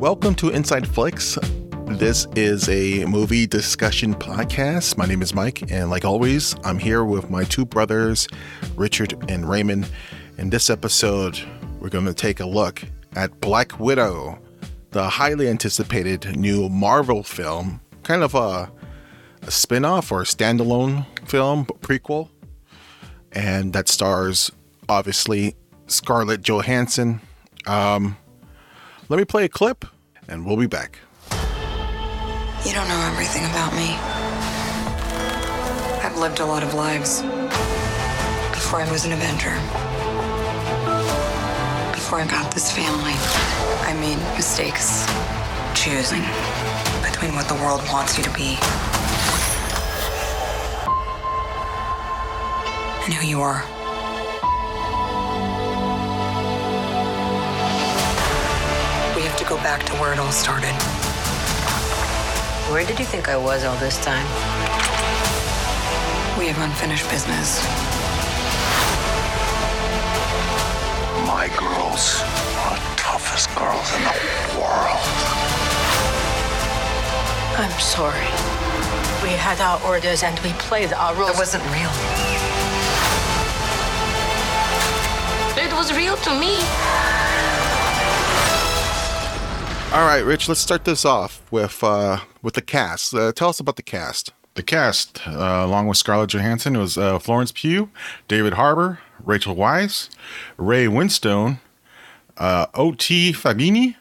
Welcome to Inside Flicks. This is a movie discussion podcast. My name is Mike, and like always, I'm here with my two brothers, Richard and Raymond. In this episode, we're going to take a look at Black Widow, the highly anticipated new Marvel film, kind of a, a spin off or a standalone film, prequel, and that stars obviously Scarlett Johansson. Um, let me play a clip and we'll be back. You don't know everything about me. I've lived a lot of lives before I was an Avenger. Before I got this family, I made mistakes choosing between what the world wants you to be and who you are. Go back to where it all started. Where did you think I was all this time? We have unfinished business. My girls are the toughest girls in the world. I'm sorry. We had our orders and we played our roles. It wasn't real. It was real to me. All right, Rich, let's start this off with uh, with the cast. Uh, tell us about the cast. The cast, uh, along with Scarlett Johansson, was uh, Florence Pugh, David Harbour, Rachel Weisz, Ray Winstone, uh, O.T. Fagbenle,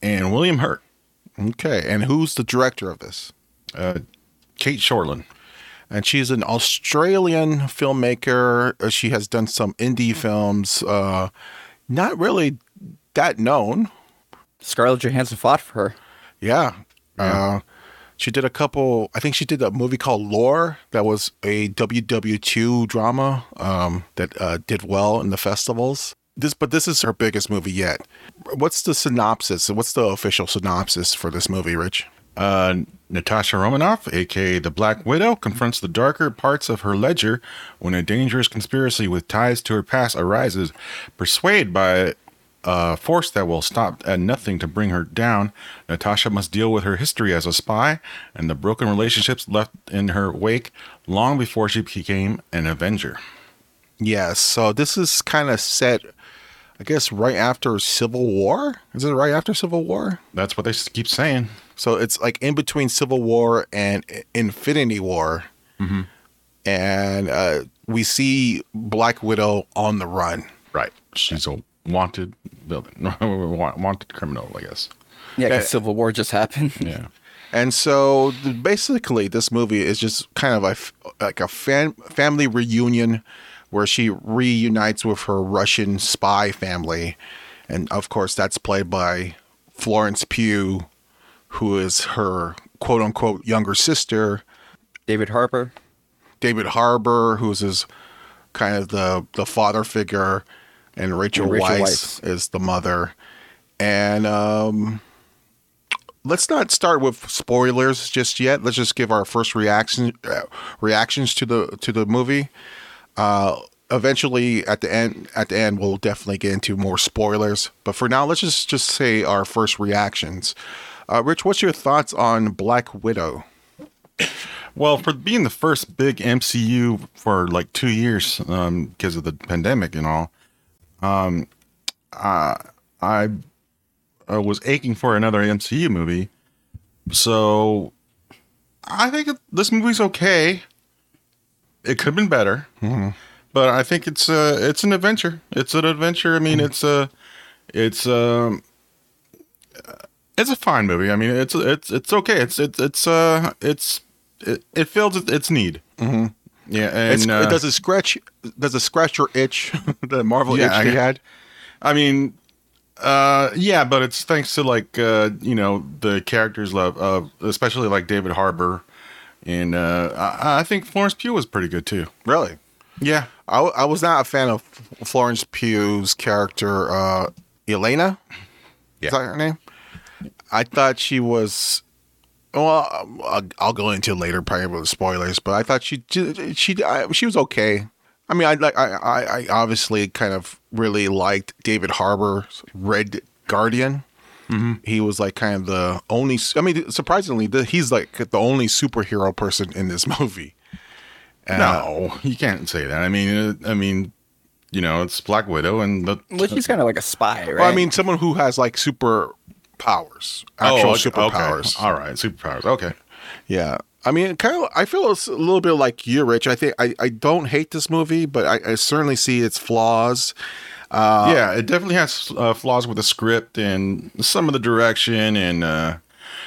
and William Hurt. Okay, and who's the director of this? Uh, Cate Shortland. And she's an Australian filmmaker. She has done some indie films, uh, not really that known. Scarlett Johansson fought for her. Yeah. Uh, she did a couple, I think she did a movie called Lore that was a WW2 drama um, that uh, did well in the festivals. This, but this is her biggest movie yet. What's the synopsis? What's the official synopsis for this movie, Rich? Uh, Natasha Romanoff, aka the Black Widow, confronts the darker parts of her ledger when a dangerous conspiracy with ties to her past arises. Persuaded by a force that will stop at nothing to bring her down, Natasha must deal with her history as a spy and the broken relationships left in her wake long before she became an Avenger. Yes. So this is kind of set, I guess, right after Civil War. Is it right after Civil War? That's what they keep saying. So it's like in between Civil War and Infinity War. And uh, we see Black Widow on the run. Right. She's a wanted villain, wanted criminal, I guess. Yeah, 'cause Yeah. Civil War just happened. Yeah. And so basically, this movie is just kind of a f- like a fam- family reunion where she reunites with her Russian spy family. And of course, that's played by Florence Pugh, who is her quote unquote younger sister. David Harbour. David Harbour, who's his kind of the, the father figure, and Rachel, And Rachel Weisz Weisz. is the mother. And um, let's not start with spoilers just yet. Let's just give our first reaction uh, reactions to the to the movie. Uh, eventually, at the end, at the end, we'll definitely get into more spoilers. But for now, let's just just say our first reactions. Uh, Rich, what's your thoughts on Black Widow? Well, for being the first big MCU for like two years um, because of the pandemic and all, um, uh, I, I was aching for another MCU movie. So I think it, this movie's okay. It could have been better, but I think it's uh, it's an adventure. It's an adventure. I mean, it's a it's um it's a fine movie. I mean, it's it's it's okay. It's it's it's uh it's it, it fills its, its need. Mm-hmm. Yeah, and It's, uh, does it scratch? Does it scratch your itch? the Marvel Yeah, itch I- had. I mean, uh, yeah, but it's thanks to like uh, you know the characters love, uh, especially like David Harbour, and uh, I, I think Florence Pugh was pretty good too. Really, Yeah, I, I was not a fan of Florence Pugh's character, uh, Elena. Yeah. Is that her name? I thought she was. Well, I'll, I'll go into it later, probably with spoilers. But I thought she she I, she was okay. I mean, I like I, I I obviously kind of really liked David Harbour's Red Guardian. He was like kind of the only. I mean, surprisingly, the, he's like the only superhero person in this movie. Uh, No, you can't say that. I mean, uh, I mean, you know, it's Black Widow, and the Well, she's kind of like a spy, right? Well, I mean, someone who has like super powers, actual oh, okay, superpowers. Okay. All right, superpowers. Okay. Yeah. I mean, kind of. I feel it's a little bit like you, Rich. I think I, I don't hate this movie, but I, I certainly see its flaws. Uh, yeah, it definitely has uh, flaws with the script and some of the direction, and uh,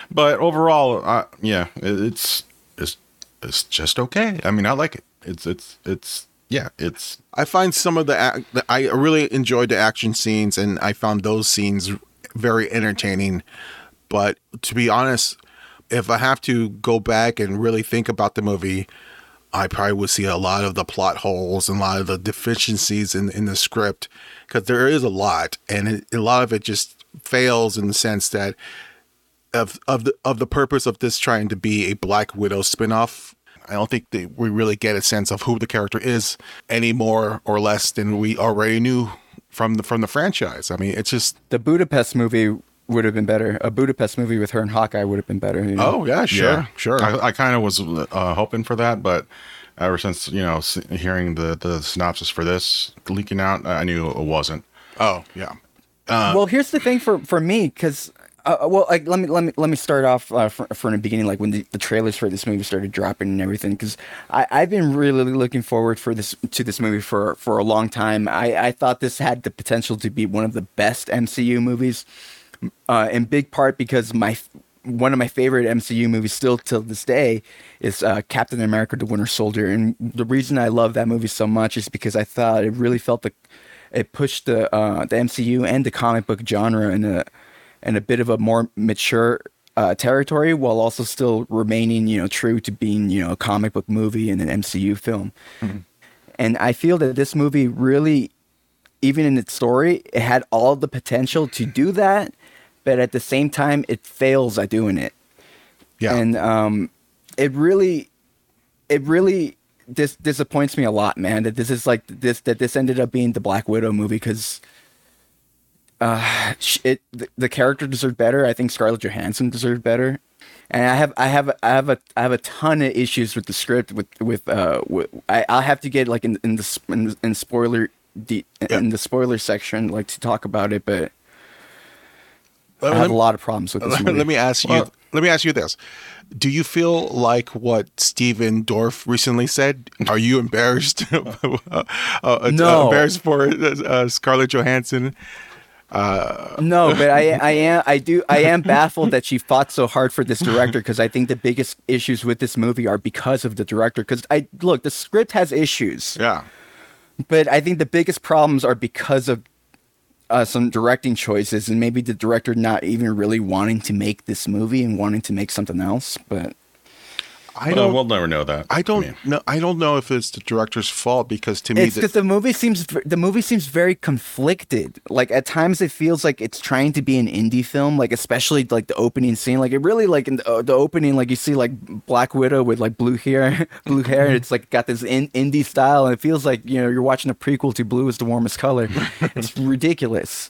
but overall, uh, yeah, it, it's it's it's just okay. I mean, I like it. It's it's it's yeah, it's I find some of the I really enjoyed the action scenes, and I found those scenes very entertaining. But to be honest, if I have to go back and really think about the movie, I probably would see a lot of the plot holes and a lot of the deficiencies in in the script because there is a lot, and it, a lot of it just fails in the sense that of of the of the purpose of this trying to be a Black Widow spinoff. I don't think that we really get a sense of who the character is any more or less than we already knew from the from the franchise. I mean, it's just the Budapest movie would have been better. A Budapest movie with her and Hawkeye would have been better. You know? oh yeah, sure, yeah, sure. I, I kind of was uh, hoping for that, but ever since you know hearing the the synopsis for this leaking out, I knew it wasn't. oh yeah, well, here's the thing for for me, because uh, well, like let me let me let me start off uh, from, from the beginning, like when the, the trailers for this movie started dropping and everything, because I've been really looking forward for this to this movie for for a long time. I I thought this had the potential to be one of the best MCU movies, uh, in big part because my one of my favorite MCU movies still till this day is uh, Captain America: The Winter Soldier, and the reason I love that movie so much is because I thought it really felt the it pushed the uh, the MCU and the comic book genre in a in a bit of a more mature uh, territory, while also still remaining you know true to being you know a comic book movie and an MCU film. And I feel that this movie really, even in its story, it had all the potential to do that, but at the same time, it fails at doing it yeah. and um, it really, it really dis- disappoints me a lot, man. That this is like this that this ended up being the Black Widow movie because uh, it the, the character deserved better. I think Scarlett Johansson deserved better. And I have I have I have a I have a ton of issues with the script with with uh with, I I'll have to get like in in the in, in spoiler de- in the spoiler section like to talk about it, but I have a lot of problems with this movie. let me ask you. Well- let me ask you this: Do you feel like what Stephen Dorff recently said? Are you embarrassed? uh, uh, No. embarrassed for uh, Scarlett Johansson. No, but I, I am, I do, I am baffled that she fought so hard for this director because I think the biggest issues with this movie are because of the director. Because I look, the script has issues, Yeah. but I think the biggest problems are because of uh, some directing choices and maybe the director not even really wanting to make this movie and wanting to make something else. But I Well, don't. we'll never know that. I don't mean, know. I don't know if it's the director's fault because to me, it's the, because the movie seems the movie seems very conflicted. Like at times it feels like it's trying to be an indie film, like especially like the opening scene. Like it really like in the, uh, the opening, like you see like Black Widow with like blue hair, blue hair. and It's like got this in, indie style, and it feels like you know you're watching a prequel to Blue is the Warmest Color. it's ridiculous.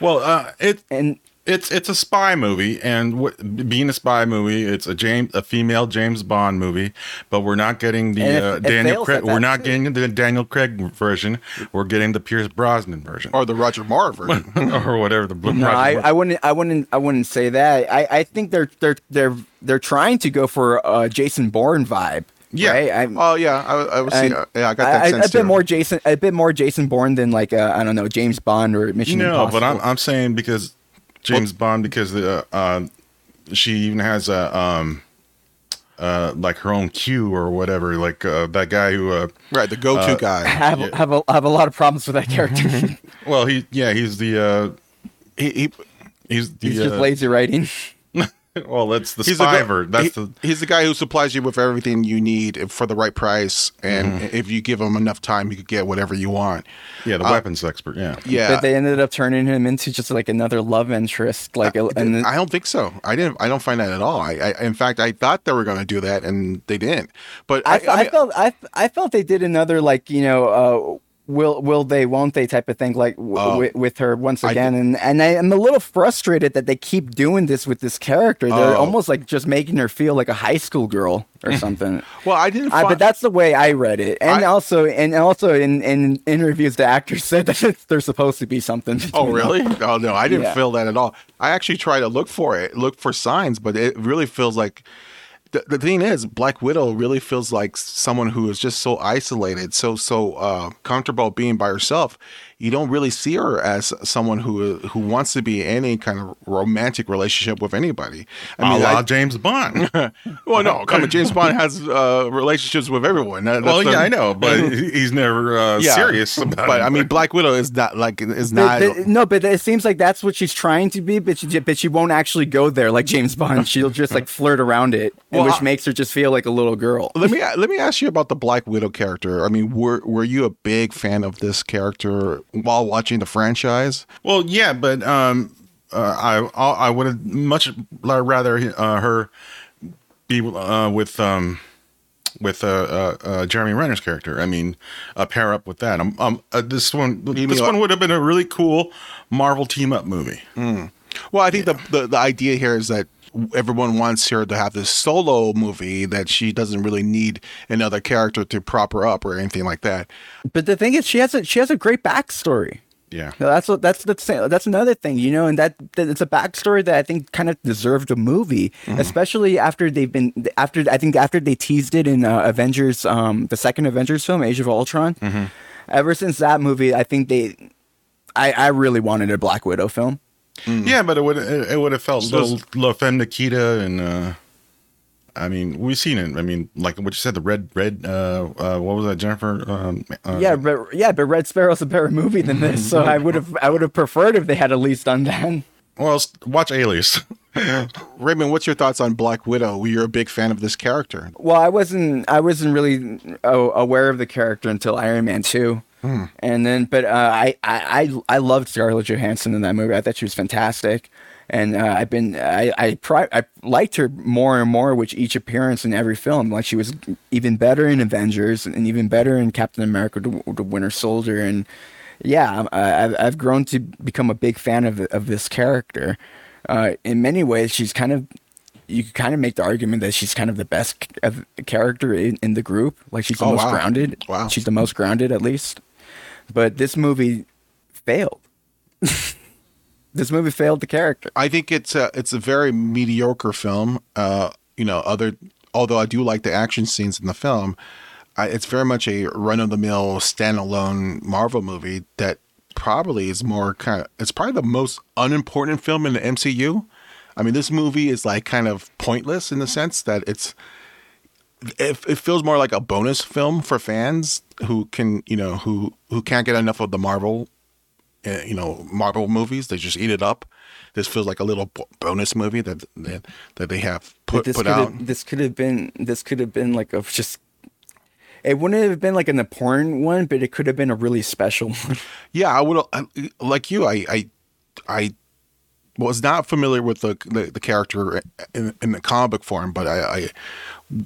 well, uh, it And it's it's a spy movie, and w- being a spy movie, it's a James a female James Bond movie, but we're not getting the And it- uh, Daniel Craig. We're not too. getting the Daniel Craig version. We're getting the Pierce Brosnan version, or the Roger Moore version. or whatever the blue. no, I, I wouldn't, I wouldn't, I wouldn't say that. I, I think they're they're they're they're trying to go for a Jason Bourne vibe. Yeah. right? I'm- oh yeah, I, I was. And See, yeah, I got that I, sense a bit too. more Jason, a bit more Jason Bourne than like uh, I don't know James Bond or Mission no, Impossible. but I'm I'm saying because James Bond because the uh, uh, she even has a um uh like her own Q or whatever like uh, that guy who uh right, the go-to I guy. have have a have a lot of problems with that character. well he yeah he's the uh He, he, he's the He's just uh, lazy writing. well that's the he's the, guy, that's he- the he's the guy who supplies you with everything you need for the right price, and Mm-hmm. if you give him enough time, you could get whatever you want. yeah the weapons expert yeah Yeah, But they ended up turning him into just like another love interest. Like, a, and I don't think so. I didn't. I don't find that at all. I, I in fact, I thought they were going to do that, and they didn't. But I, I, I, I mean, felt I, I felt they did another like you know uh, will will they won't they type of thing like w- Oh. with, with her once I again and and I am a little frustrated that they keep doing this with this character they're Oh. almost like just making her feel like a high school girl or mm. something Well, I didn't. I, fi- but that's the way I read it and I- also and also in in interviews the actors said that they're supposed to be something Oh, between them. really? Oh, no, I didn't Yeah. feel that at all. I actually try to look for it, look for signs, but it really feels like the, the thing is, Black Widow really feels like someone who is just so isolated, so so uh, comfortable being by herself. You don't really see her as someone who who wants to be in any kind of romantic relationship with anybody. I a la I- James Bond. well, no, come on, James Bond has uh, relationships with everyone. That- well, the- yeah, I know, but he's never uh, Yeah. serious about But it. I mean, Black Widow is not like is not. but- no, but it seems like that's what she's trying to be, but she, but she won't actually go there like James Bond. She'll just like flirt around it, Well, which I- makes her just feel like a little girl. let me let me ask you about the Black Widow character. I mean, were were you a big fan of this character while watching the franchise? Well, yeah, but um, uh, I I would have much rather uh, her be uh, with um with uh, uh, uh, Jeremy Renner's character. I mean, uh, pair up with that. Um, um uh, this one this one would have been a really cool Marvel team up movie. Well, I think the, the the idea here is that everyone wants her to have this solo movie that she doesn't really need another character to prop her up or anything like that. But the thing is, she has a she has a great backstory. Yeah. That's what that's that's that's another thing, you know, and that, that it's a backstory that I think kind of deserved a movie, especially after they've been after I think after they teased it in uh, Avengers, um, the second Avengers film, Age of Ultron. Ever since that movie, I think they, I I really wanted a Black Widow film. Yeah, but it would it, it would have felt So- little La Femme Nikita and uh I mean we've seen it. I mean, like what you said, the red red uh, uh what was that, Jennifer? Um, uh, yeah, but yeah, but Red Sparrow's a better movie than this, so I would have I would have preferred if they had at least done that. Well, watch Alias. Raymond, what's your thoughts on Black Widow? You're a big fan of this character. Well, I wasn't. I wasn't really uh, aware of the character until Iron Man two, and then. But uh, I, I, I, I loved Scarlett Johansson in that movie. I thought she was fantastic, and uh, I've been. I, I, pri- I liked her more and more with each appearance in every film. Like she was even better in Avengers, and even better in Captain America: The, the Winter Soldier, and yeah, I, I've, I've grown to become a big fan of of this character. Uh, in many ways, she's kind of you could kind of make the argument that she's kind of the best character in, in the group. Like she's the Oh, most wow. grounded. Wow. She's the most grounded, at least. But this movie failed. this movie failed the character. I think it's a it's a very mediocre film. Uh, you know, other although I do like the action scenes in the film, I, it's very much a run of the mill standalone Marvel movie that probably is more kind of it's probably the most unimportant film in the MCU. I mean, this movie is like kind of pointless in the sense that it's it, it feels more like a bonus film for fans who can you know who who can't get enough of the Marvel uh, you know Marvel movies. They just eat it up. This feels like a little bonus movie that that, that they have put this put could out. have this could have been this could have been like a just. It wouldn't have been like an important one, but it could have been a really special one. Yeah, I would like you. I I I was not familiar with the the, the character in, in the comic form, but I, I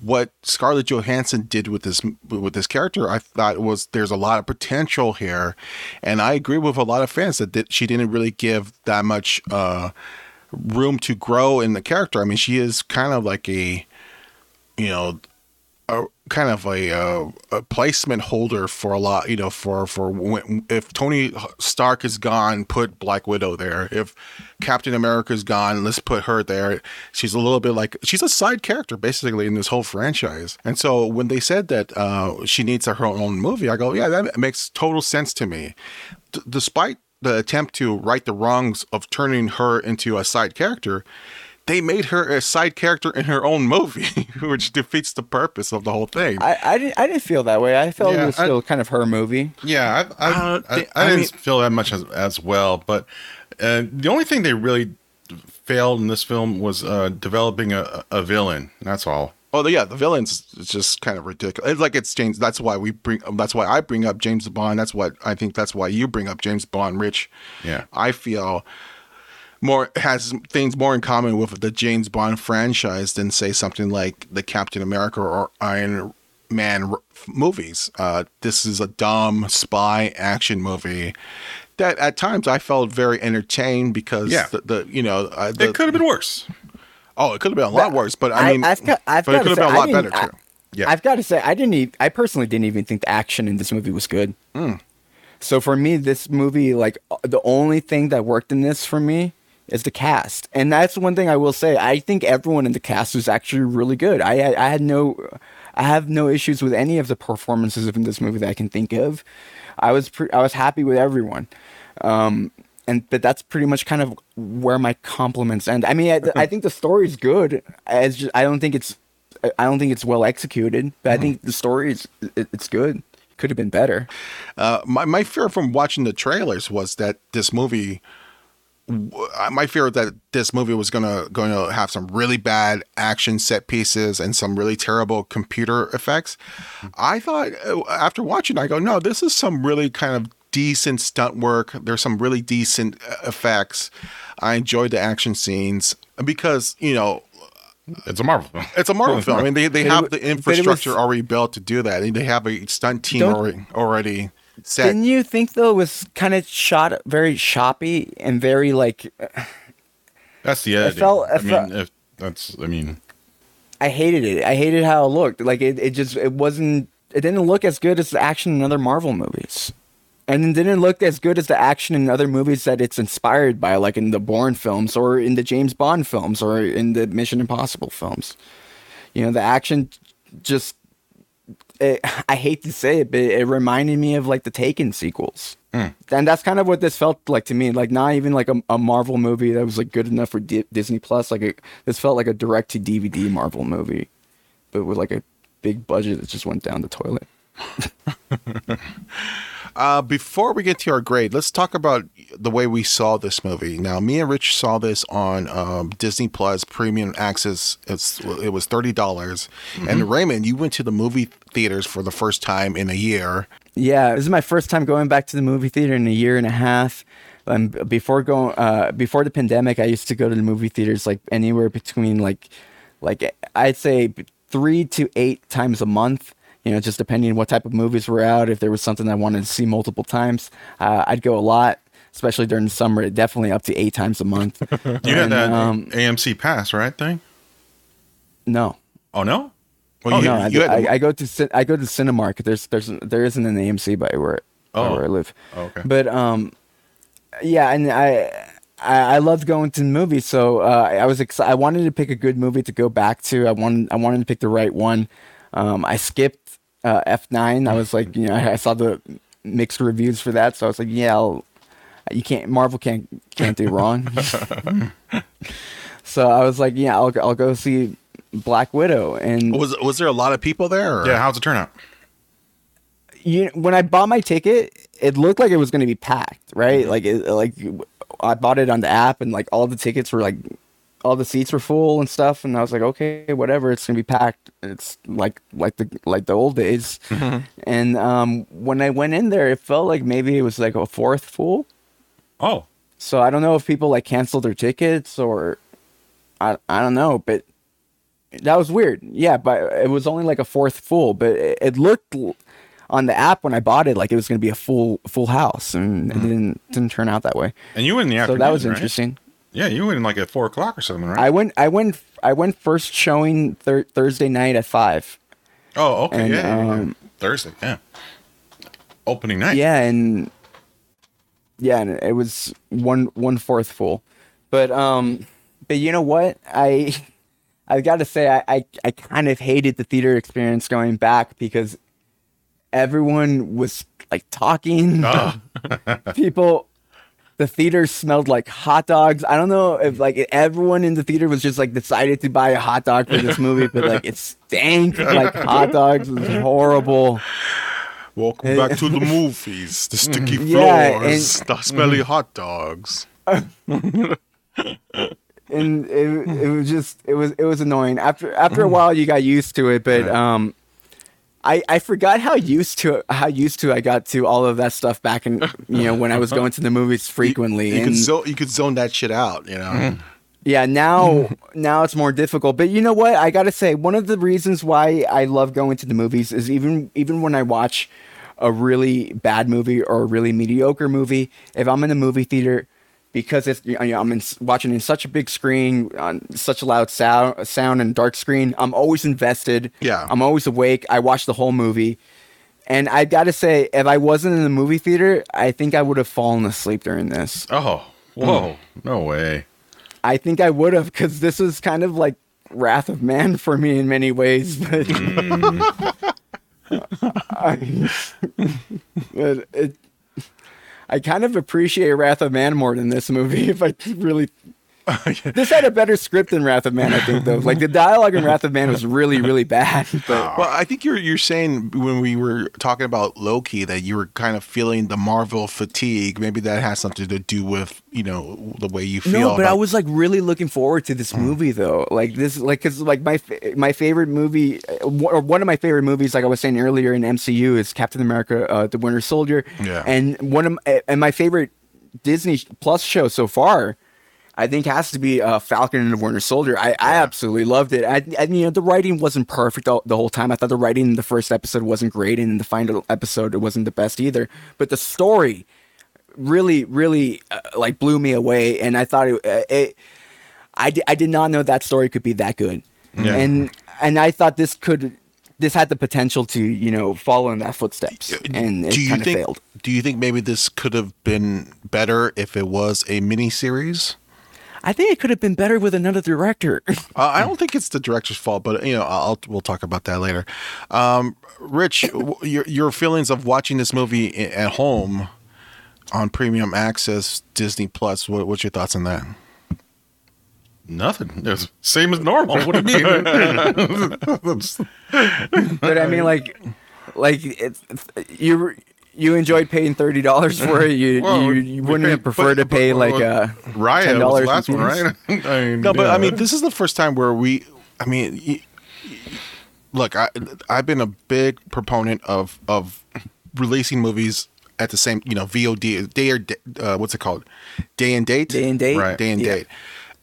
what Scarlett Johansson did with this with this character, I thought was there's a lot of potential here, and I agree with a lot of fans that did, she didn't really give that much uh, room to grow in the character. I mean, she is kind of like a you know a kind of a, uh, a placement holder for a lot, you know, for for when, if Tony Stark is gone, put Black Widow there. If Captain America is gone, let's put her there. She's a little bit like she's a side character basically in this whole franchise. And so when they said that uh, she needs her own movie, I go, yeah, that makes total sense to me. D- despite the attempt to right the wrongs of turning her into a side character, they made her a side character in her own movie, which defeats the purpose of the whole thing. I, I didn't I didn't feel that way. I felt Yeah, it was I- still kind of her movie. Yeah, I, I, I I, I, I didn't mean- feel that much as, as well. But uh, the only thing they really failed in this film was uh, developing a, a villain. That's all. Oh yeah, the villains is just kind of ridiculous. It's like it's James. That's why we bring. That's why I bring up James Bond. That's what I think. That's why you bring up James Bond. Rich. Yeah. I feel more has things more in common with the James Bond franchise than say something like the Captain America or Iron man r- movies. Uh, this is a dumb spy action movie that at times I felt very entertained because Yeah. the, the you know uh, the, It could have been worse. oh it could have been a lot worse, but I mean I've got, I've but it could to have say, been a I lot didn't- better I- too. Yeah. I've got to say, I didn't. Even, I personally didn't even think the action in this movie was good. Hmm. So for me, this movie, like the only thing that worked in this for me is the cast, and that's one thing I will say. I think everyone in the cast was actually really good. I I, had no, I have no issues with any of the performances in this movie that I can think of. I was pre- I was happy with everyone. Um, and but that's pretty much kind of where my compliments end. I mean, I, I think the story's good. It's just, I don't think it's I don't think it's well executed, but I think the story is it, it's good. Could have been better. Uh, my my fear from watching the trailers was that this movie. W- My fear that this movie was gonna going to have some really bad action set pieces and some really terrible computer effects. I thought uh, after watching, I go, no, this is some really kind of decent stunt work. There's some really decent uh, effects. I enjoyed the action scenes because you know It's a Marvel film. it's a Marvel film. I mean, they, they But have wa- the but it was- infrastructure already built to do that. They have a stunt team already already set. Didn't you think though it was kind of shot very shoppy and very like That's the editing. felt- I I, felt- mean, if that's, I mean, I hated it. I hated how it looked. Like it, it just it wasn't it didn't look as good as the action in other Marvel movies. And it didn't look as good as the action in other movies that it's inspired by, like in the Bourne films or in the James Bond films or in the Mission Impossible films. You know, the action just it, I hate to say it, but it reminded me of like the Taken sequels. Hmm. And that's kind of what this felt like to me. Like not even like a, a Marvel movie that was like good enough for D- Disney Plus. Like it, this felt like a direct to DVD Marvel movie, but with like a big budget that just went down the toilet. Uh, before we get to our grade, let's talk about the way we saw this movie. Now, me and Rich saw this on um, Disney Plus Premium Access. It's it was thirty dollars. And Raymond, you went to the movie theaters for the first time in a year. Yeah, this is my first time going back to the movie theater in a year and a half. And before going, uh, before the pandemic, I used to go to the movie theaters like anywhere between like, like I'd say three to eight times a month. You know, just depending on what type of movies were out. If there was something I wanted to see multiple times, uh, I'd go a lot. Especially during the summer, definitely up to eight times a month. you had that um, AMC pass, right? Thing? no, Oh, no? Well, Oh, you, no, I, had I, I go to I go to Cinemark. There's there's there isn't an AMC by where Oh. where I live. Oh, okay. But um, yeah, and I I, I loved going to movies. So uh, I was excited. I wanted to pick a good movie to go back to. I wanted I wanted to pick the right one. Um, I skipped uh, F9. I was like, you know, I, I saw the mixed reviews for that, so I was like, yeah, I'll, you can't Marvel can't can't do wrong. so I was like, yeah, I'll I'll go see Black Widow and was was there a lot of people there? Or? Yeah, how's it turnout? you when I bought my ticket, it looked like it was going to be packed, right? Like it, like I bought it on the app, and like all the tickets were like all the seats were full and stuff, and I was like, okay, whatever, it's going to be packed. It's like like the like the old days. And um, when I went in there, it felt like maybe it was like a fourth full. Oh, So I don't know if people like canceled their tickets or I I don't know, but that was weird. Yeah, but it was only like a fourth full, but it, it looked on the app when I bought it like it was going to be a full full house, and it didn't didn't turn out that way. and you went in the So that was right? Yeah, you went in like at four o'clock or something, right? I went I went I went first showing thir- Thursday night at five. oh, okay, and, yeah, yeah, yeah. um, Thursday, yeah. Opening night. Yeah, and yeah, and it was one one fourth full. But um but you know what? I I gotta say I, I, I kind of hated the theater experience going back because everyone was like talking. Oh. People the theater smelled like hot dogs. I don't know if like everyone in the theater was just like decided to buy a hot dog for this movie, but like it stank like hot dogs. It was horrible. Welcome back to the movies. The sticky Mm-hmm. Yeah, floors, and- the smelly hot dogs. and it, it was just it was it was annoying after after a while you got used to it but um I, I forgot how used to how used to I got to all of that stuff back in you know when I was going to the movies frequently You, you and could zone, you could zone that shit out. You know. Mm. Yeah, now now it's more difficult. But you know what? I gotta say, one of the reasons why I love going to the movies is even even when I watch a really bad movie or a really mediocre movie, if I'm in a movie theater, because it's you know, I'm in, watching in such a big screen on such a loud sound, sound and dark screen, I'm always invested. Yeah. I'm always awake. I watch the whole movie. And I gotta say, if I wasn't in the movie theater, I think I would have fallen asleep during this. Oh, whoa, hmm. no way. I think I would have because this is kind of like Wrath of Man for me in many ways, but, hmm. I, but it, I kind of appreciate Wrath of Man more than this movie. If I really, this had a better script than Wrath of Man. I think though, like the dialogue in Wrath of Man was really, really bad. But Well, I think you're you're saying when we were talking about Loki that you were kind of feeling the Marvel fatigue. Maybe that has something to do with you know the way you feel. No, but I was like really looking forward to this movie though. Like this, like because like my my favorite movie uh, or one of my favorite movies, like I was saying earlier in MCU, is Captain America: uh, The Winter Soldier. Yeah. And one of and my favorite Disney Plus show so far. I think has to be uh, Falcon and the Winter Soldier. I, I absolutely loved it. I, I you know the writing wasn't perfect all, the whole time. I thought the writing in the first episode wasn't great, and in the final episode it wasn't the best either. But the story really, really uh, like blew me away, and I thought it. Uh, it I, I did not know that story could be that good, Yeah. and and I thought this could this had the potential to you know follow in that footsteps, and it do you kind of think failed. do you think maybe this could have been better if it was a mini series? I think it could have been better with another director. Uh, I don't think it's the director's fault, but you know, I'll we'll talk about that later. Um, Rich, your your feelings of watching this movie at home on premium access Disney Plus. What, what's your thoughts on that? Nothing. It's same as normal. What do you mean? but I mean, like, like it's, you you enjoyed paying thirty dollars for it. You Well, you, you wouldn't paid- have preferred to pay but- like but uh Raya $10 was the in last one, right? I mean, No, but I mean, this is the first time where we. I mean, y- y- look, I I've been a big proponent of of releasing movies at the same, you know, VOD day or da- uh, what's it called, day and date, Day and date? Right. day and Yeah. date.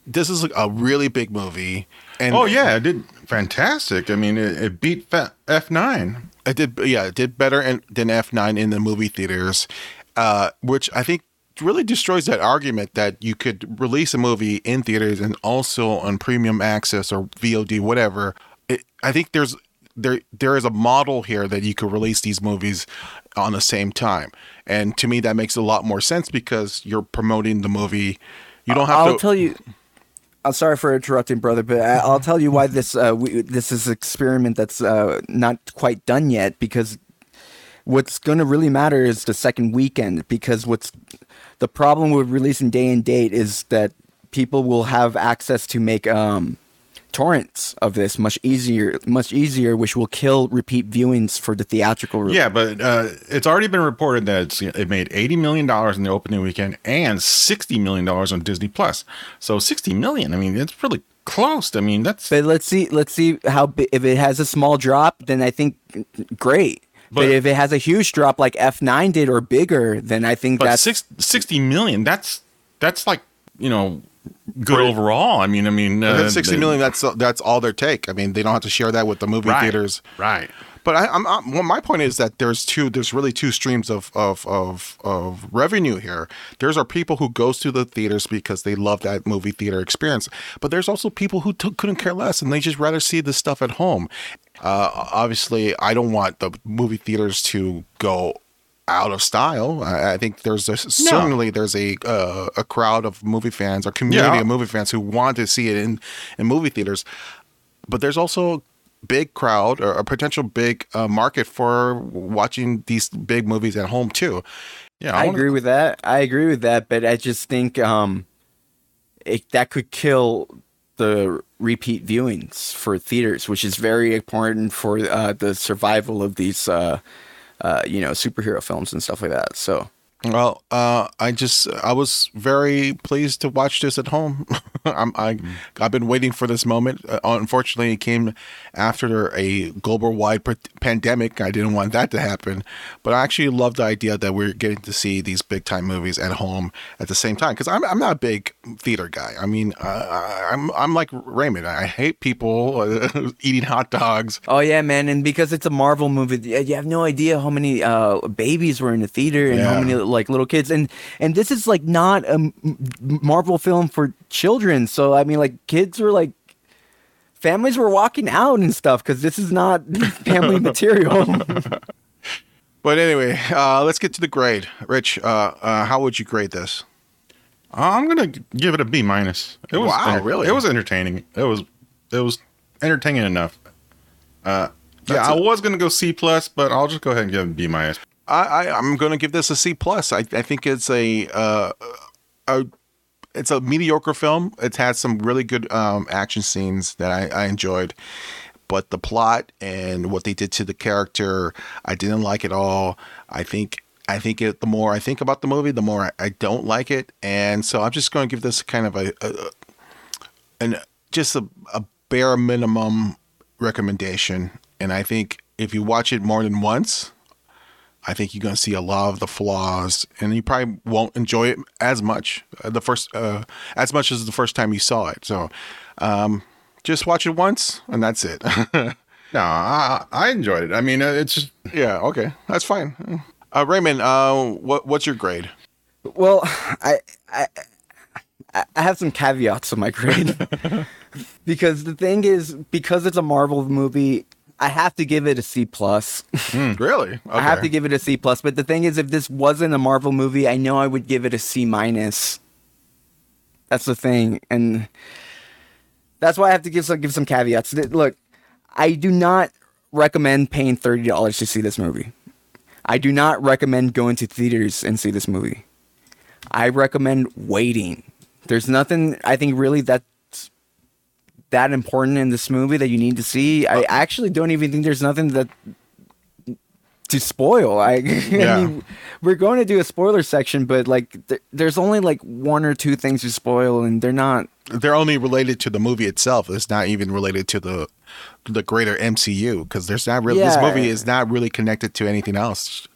This is a really big movie, and Oh yeah, it did fantastic. I mean, it, it beat F nine. It did, yeah, it did better in, than F nine in the movie theaters, uh, which I think really destroys that argument that you could release a movie in theaters and also on premium access or VOD, whatever. It, I think there's there there is a model here that you could release these movies on the same time, and to me that makes a lot more sense because you're promoting the movie. You don't have I'll to. tell you. I'm sorry for interrupting, brother, but I, I'll tell you why this uh, we, this is experiment that's uh, not quite done yet. Because what's going to really matter is the second weekend. Because what's the problem with releasing day and date is that people will have access to make um, torrents of this much easier, much easier, which will kill repeat viewings for the theatrical. Yeah, but uh, it's already been reported that it's, it made eighty million dollars in the opening weekend and sixty million dollars on Disney Plus. So sixty million. I mean, it's really close. I mean, that's But let's see, let's see how if it has a small drop, then I think great. But, But- if it has a huge drop like F9 did or bigger, then I think that's six, 60 million. That's that's like you know good overall. I mean, I mean, uh, That's sixty the- million. That's that's all their take. I mean, they don't have to share that with the movie right, theaters. right? But I, I'm, I'm well, my point is that there's two. There's really two streams of of of of revenue here. There's our people who goes to the theaters because they love that movie theater experience. But there's also people who t- couldn't care less and they just rather see the stuff at home. Uh, obviously, I don't want the movie theaters to go out of style. I, I think there's a, certainly there's a uh, a crowd of movie fans or community Yeah. of movie fans who want to see it in in movie theaters but there's also a big crowd or a potential big uh, market for watching these big movies at home too. Yeah, I wanna- agree with that. I agree with that, but I just think um, it, that could kill the repeat viewings for theaters, which is very important for uh, the survival of these, uh, uh, you know, superhero films and stuff like that. So Well, uh, I just I was very pleased to watch this at home. I'm, I I've been waiting for this moment. Uh, unfortunately, it came after a global wide p- pandemic. I didn't want that to happen, but I actually love the idea that we're getting to see these big time movies at home at the same time. Because I'm I'm not a big theater guy. I mean, uh, I'm I'm like Raymond. I hate people uh, eating hot dogs. Oh yeah, man, and because it's a Marvel movie, you have no idea how many uh, babies were in the theater and how many like little kids, and and this is like not a Marvel film for children. So I mean, like kids were like. Families were walking out and stuff because this is not family material. But anyway, uh, let's get to the grade. Rich, uh, uh, how would you grade this? I'm gonna give it a B minus. It was Wow, enter- really? It was entertaining. It was it was entertaining enough. Uh, yeah, I was gonna go C plus, but I'll just go ahead and give it a B minus. I, I I'm going to give this a C plus. I, I think it's a uh, a it's a mediocre film. It's had some really good um, action scenes that I, I enjoyed, but the plot and what they did to the character, I didn't like at all. I think I think it. The more I think about the movie, the more I, I don't like it, and so I'm just going to give this kind of a, a an just a, a bare minimum recommendation. And I think if you watch it more than once, I think you're going to see a lot of the flaws, and you probably won't enjoy it as much uh, the first uh, as much as the first time you saw it. So, um, just watch it once, and that's it. No, I I enjoyed it. I mean, uh, it's just yeah, okay, that's fine. Uh, Raymond, uh, what what's your grade? Well, I, I I I have some caveats to my grade because the thing is, because it's a Marvel movie, I have to give it a C plus. Hmm, really? Okay. I have to give it a C plus. But the thing is, if this wasn't a Marvel movie, I know I would give it a C minus. That's the thing, and that's why I have to give some give some caveats. Look, I do not recommend paying thirty dollars to see this movie. I do not recommend going to theaters and see this movie. I recommend waiting. There's nothing I think really that's that important in this movie that you need to see. I uh, actually don't even think there's nothing that to spoil. I, Yeah. I mean, we're going to do a spoiler section, but like, th- there's only like one or two things to spoil, and they're not. They're only related to the movie itself. It's not even related to the the greater MCU because there's not really this movie is not really connected to anything else.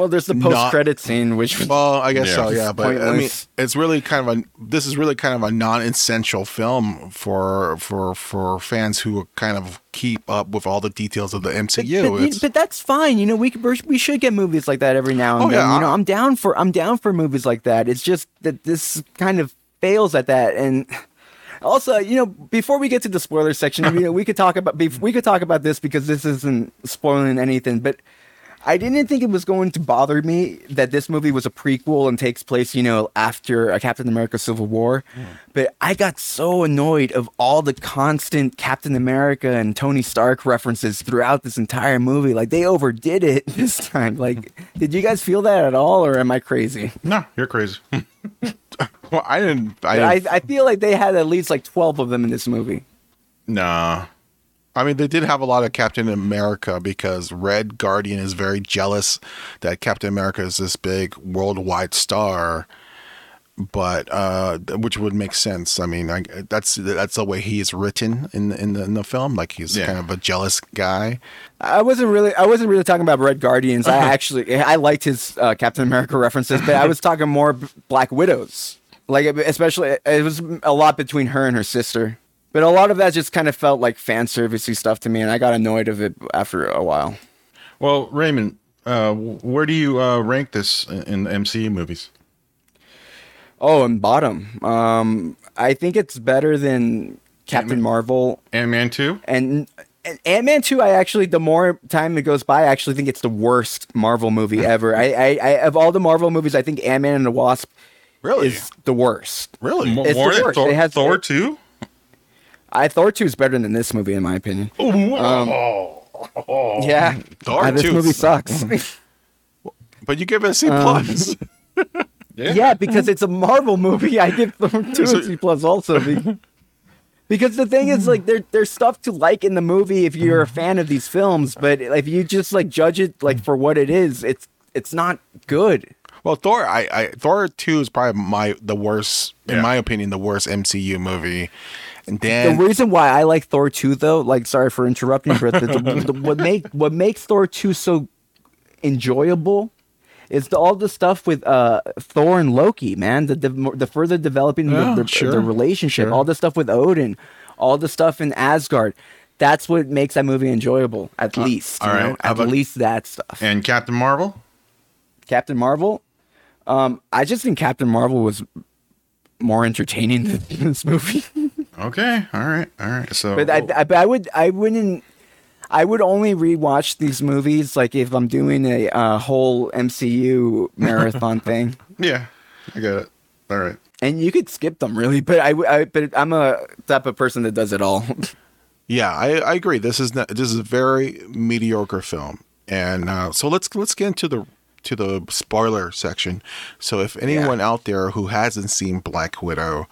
Well, there's the post credit scene, which was Well, I guess Yeah. so, yeah. But I mean, it's really kind of a. This is really kind of a non-essential film for for for fans who kind of keep up with all the details of the MCU. But, but, It's- but that's fine. You know, we we're- should get movies like that every now and Oh, then. yeah, you know, I- I'm down for I'm down for movies like that. It's just that this kind of fails at that. And also, you know, before we get to the spoiler section, you know, we could talk about we could talk about this because this isn't spoiling anything. But I didn't think it was going to bother me that this movie was a prequel and takes place, you know, after a Captain America Civil War. Hmm. But I got so annoyed of all the constant Captain America and Tony Stark references throughout this entire movie. Like they overdid it this time. Like, did you guys feel that at all, or am I crazy? no, you're crazy. well, I didn't. I, I, didn't, I feel like they had at least like twelve of them in this movie. nah, I mean, they did have a lot of Captain America because Red Guardian is very jealous that Captain America is this big worldwide star. But uh, which would make sense. I mean, I, that's that's the way he is written in the, in the in the film. Like he's Yeah. kind of a jealous guy. I wasn't really I wasn't really talking about Red Guardians. I actually I liked his uh, Captain America references, but I was talking more Black Widows. Like especially it was a lot between her and her sister. But a lot of that just kind of felt like fan servicey stuff to me, and I got annoyed of it after a while. Well, Raymond, uh, where do you uh, rank this in in the MCU movies? Oh, and bottom. Um, I think it's better than Captain Ant-Man. Marvel Ant Man two. and. and Ant-Man 2, I actually, the more time it goes by, I actually think it's the worst Marvel movie ever. I, I, I of all the Marvel movies, I think Ant-Man and the Wasp Really, is the worst. really. More It's the than worst. Thor, Thor two. I Thor 2 is better than this movie, in my opinion. Oh, Yeah. Thor Uh, this 2 movie sucks. sucks. But you give it a C Um, plus. yeah, because it's a Marvel movie. I give Thor 2 a C plus also. Because the thing is, like, there, there's stuff to like in the movie if you're a fan of these films, but if you just like judge it like for what it is, it's it's not good. Well, Thor, I, I Thor two is probably my the worst, in my opinion, the worst MCU movie. And The reason why I like Thor 2 though, like sorry for interrupting, but the, the, the, what make what makes Thor 2 so enjoyable is the, all the stuff with uh, Thor and Loki, man. The the, the further developing Yeah, the, the, sure, the relationship, sure. all the stuff with Odin, all the stuff in Asgard. That's what makes that movie enjoyable, at least. all know? how At about- least that stuff. And Captain Marvel? Captain Marvel. Um, I just think Captain Marvel was more entertaining than this movie. Okay, all right, all right. So, But I, I, but I would, I wouldn't, I would only rewatch these movies like if I'm doing a uh, whole MCU marathon thing, yeah, I get it. All right. and you could skip them really. But I, I, but I'm a type of person that does it all. yeah, I, I agree. This is not, this is a very mediocre film, and uh, so let's let's get into the to the spoiler section. So if anyone out there who hasn't seen Black Widow.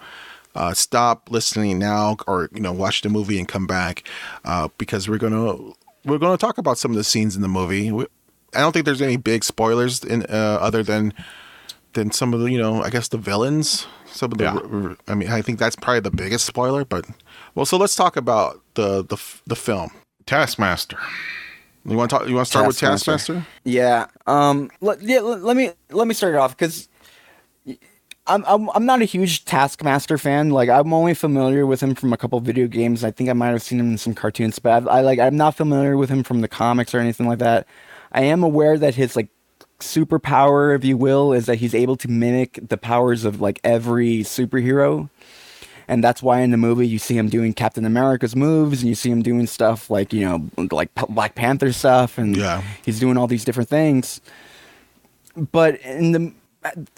Uh, stop listening now, or you know, watch the movie and come back, uh, because we're gonna we're gonna talk about some of the scenes in the movie. We, I don't think there's any big spoilers in uh, other than than some of the you know I guess the villains. Some of the Yeah. I mean I think that's probably the biggest spoiler. But well, so let's talk about the the the film. Taskmaster. You want to talk? You want to start with Taskmaster. Taskmaster? yeah. Um. Let, yeah. Let, let me let me start it off because. I'm, I'm I'm not a huge Taskmaster fan. Like I'm only familiar with him from a couple video games. I think I might have seen him in some cartoons, but I, I like I'm not familiar with him from the comics or anything like that. I am aware that his like superpower, if you will, is that he's able to mimic the powers of like every superhero. And that's why in the movie you see him doing Captain America's moves and you see him doing stuff like, you know, like Black Panther stuff and Yeah. he's doing all these different things. But in the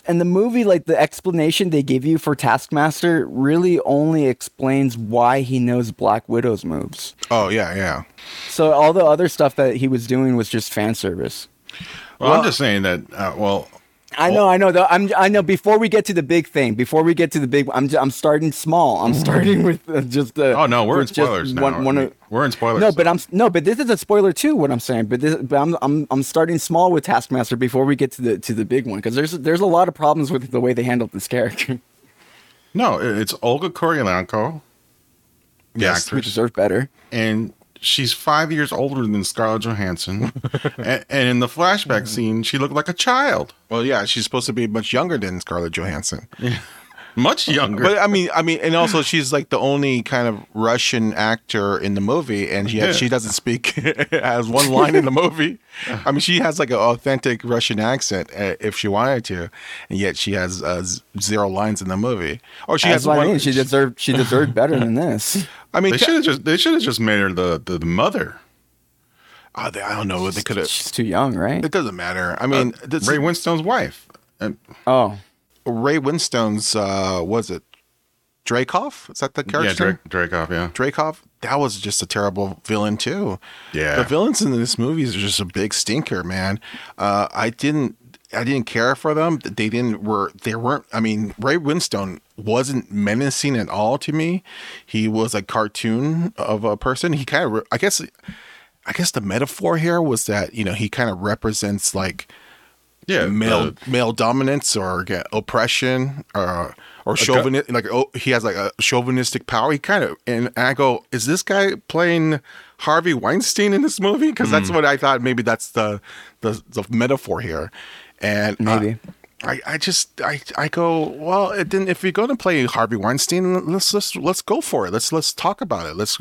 in the movie like the explanation they give you for Taskmaster really only explains why he knows Black Widow's moves. Oh yeah, yeah. So all the other stuff that he was doing was just fan service. Well, I'm just saying that. Uh, well, I know, I know. Though I'm, I know. Before we get to the big thing, before we get to the big, I'm, I'm starting small. I'm starting with uh, just the. oh no, we're in spoilers now. One, one I of- we're in spoilers. no, but I'm no, but this is a spoiler too. What I'm saying, but this, but I'm, I'm, I'm starting small with Taskmaster before we get to the to the big one because there's there's a lot of problems with the way they handled this character. no, it's Olga Kurylenko, the Yes, we actress, deserve better. and she's five years older than Scarlett Johansson. and, and in the flashback mm-hmm. scene, she looked like a child, Well, yeah, she's supposed to be much younger than Scarlett Johansson. Much younger. But I mean, I mean, and also she's like the only kind of Russian actor in the movie, and she Yeah. she doesn't speak has one line in the movie. I mean, she has like an authentic Russian accent uh, if she wanted to, and yet she has uh, z- zero lines in the movie. Or she That's has one. I mean. She deserved she deserved better than this. I mean, they should have just they should have just made her the, the, the mother. oh, they- I don't know. They could have. She's too young, right? It doesn't matter. I mean, this, Ray Winstone's wife. And Oh, Ray Winstone's uh, was it Dracoff? Is that the yeah, character? Drake, Dracoff, yeah. Dreykov, that was just a terrible villain too. Yeah. the villains in this movie is just a big stinker, man. Uh, I didn't, I didn't care for them. They didn't were they weren't. I mean, Ray Winstone wasn't menacing at all to me. He was a cartoon of a person. He kind of, I guess, I guess the metaphor here was that you know he kind of represents like Yeah, male the- male dominance or yeah, oppression or or chauvinist like oh, he has like a chauvinistic power. He kind of and I go, is this guy playing Harvey Weinstein in this movie? Because Hmm. that's what I thought. Maybe that's the the, the metaphor here. And uh, Maybe. I, I just I, I go well it then if you're going to play Harvey Weinstein let's let's let's go for it let's let's talk about it let's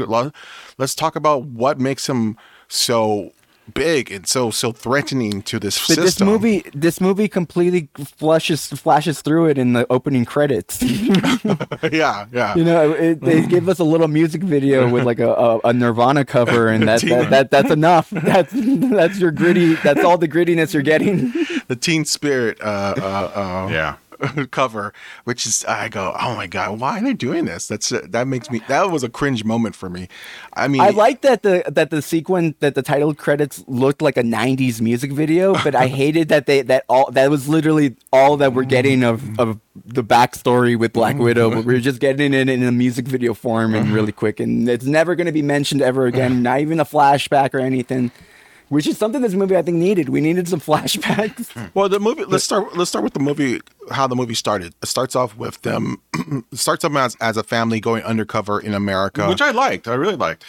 let's talk about what makes him so big and so so threatening to this but system. this movie this movie completely flashes flashes through it in the opening credits. yeah yeah You know, it, they give us a little music video with like a, a, a Nirvana cover, and that, that, that that's enough. That's that's your gritty. That's all the grittiness you're getting. the Teen Spirit uh, uh, uh, yeah. cover, which is I go, oh my god, why are they doing this? That's uh, that makes me that was a cringe moment for me. I mean, I like that the that the sequence that the title credits looked like a '90s music video, but I hated that they that all that was literally all that we're getting of mm. of the backstory with Black mm. Widow. But we're just getting it in a music video form and mm. really quick, and it's never going to be mentioned ever again. Not even a flashback or anything. Which is something this movie I think needed. We needed some flashbacks. Well, the movie. Let's start. Let's start with the movie. How the movie started. It starts off with them. it starts off as, as a family going undercover in America. which I liked. I really liked.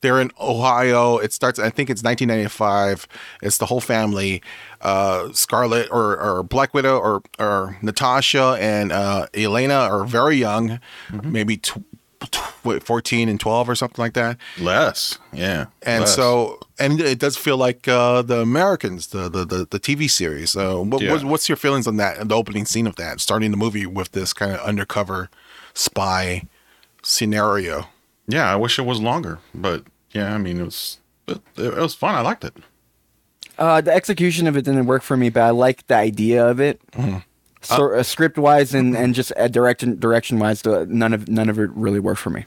They're in Ohio. It starts. I think it's 1995. It's the whole family. Uh, Scarlet or, or Black Widow or or Natasha and uh, Elena are very young, maybe tw- tw- 14 and 12 or something like that. Less, yeah. And less. so, and it does feel like uh, the Americans, the the the, the TV series. So, what, Yeah. what, what's your feelings on that? The opening scene of that, starting the movie with this kind of undercover spy scenario. yeah, I wish it was longer, but yeah, I mean, it was it, it was fun. I liked it. Uh, the execution of it didn't work for me, but I like the idea of it. So, uh, script wise and, and just uh, direction direction wise, none of none of it really worked for me.